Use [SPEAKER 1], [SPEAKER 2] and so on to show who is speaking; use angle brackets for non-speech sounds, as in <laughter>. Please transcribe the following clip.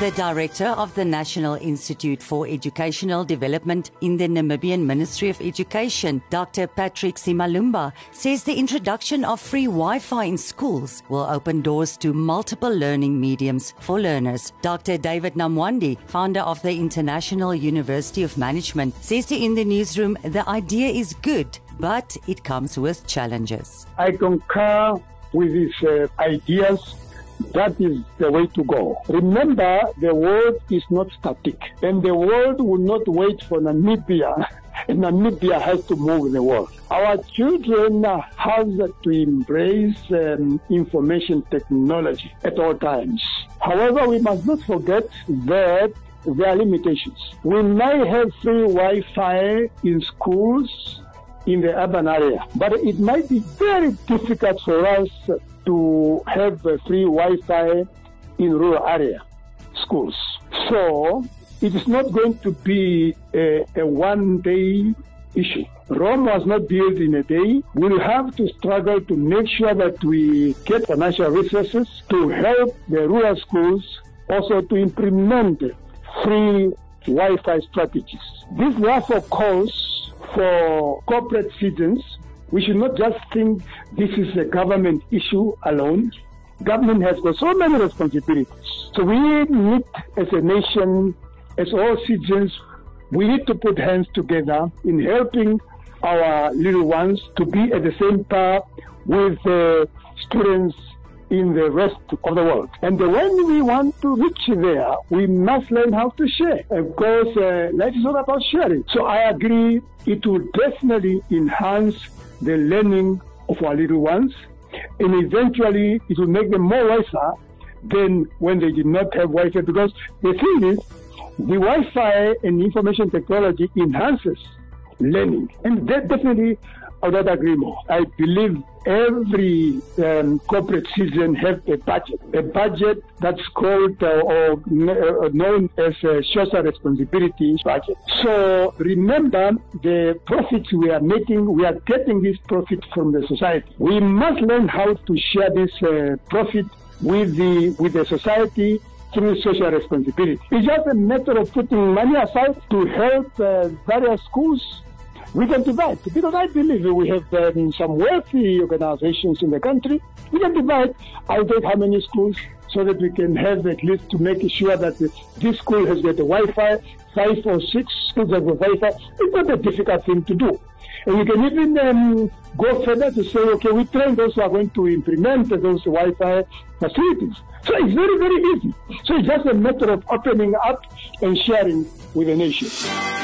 [SPEAKER 1] The director of the National Institute for Educational Development in the Namibian Ministry of Education, Dr. Patrick Simalumba, says the introduction of free Wi Fi in schools will open doors to multiple learning mediums for learners. Dr. David Namwandi, founder of the International University of Management, says to In the Newsroom the idea is good, but it comes with challenges.
[SPEAKER 2] I concur with his uh, ideas. That is the way to go. Remember, the world is not static, and the world will not wait for Namibia. And <laughs> Namibia has to move the world. Our children have to embrace um, information technology at all times. However, we must not forget that there are limitations. We may have free Wi-Fi in schools in the urban area. But it might be very difficult for us to have free Wi-Fi in rural area schools. So it is not going to be a, a one-day issue. Rome was not built in a day. We'll have to struggle to make sure that we get financial resources to help the rural schools also to implement free Wi-Fi strategies. This therefore calls for corporate citizens. We should not just think this is a government issue alone. Government has got so many responsibilities. So we need, as a nation, as all citizens, we need to put hands together in helping our little ones to be at the same par with the students in the rest of the world. And when we want to reach there, we must learn how to share. Of course, uh, life is all about sharing. So I agree it will definitely enhance the learning of our little ones. And eventually, it will make them more wiser than when they did not have Wi-Fi. Because the thing is, the Wi-Fi and information technology enhances learning. And that definitely I would agree more. I believe every um, corporate citizen has a budget, a budget that's called uh, or uh, known as a social responsibility budget. So remember, the profits we are making, we are getting this profit from the society. We must learn how to share this uh, profit with the with the society through social responsibility. It's just a matter of putting money aside to help uh, various schools we can divide because I believe we have um, some wealthy organizations in the country. We can divide. I'll take how many schools so that we can have at least to make sure that this school has got the Wi-Fi, five or six schools have got Wi-Fi. It's not a difficult thing to do. And you can even um, go further to say, okay, we train those who are going to implement those Wi-Fi facilities. So it's very, very easy. So it's just a matter of opening up and sharing with the nation.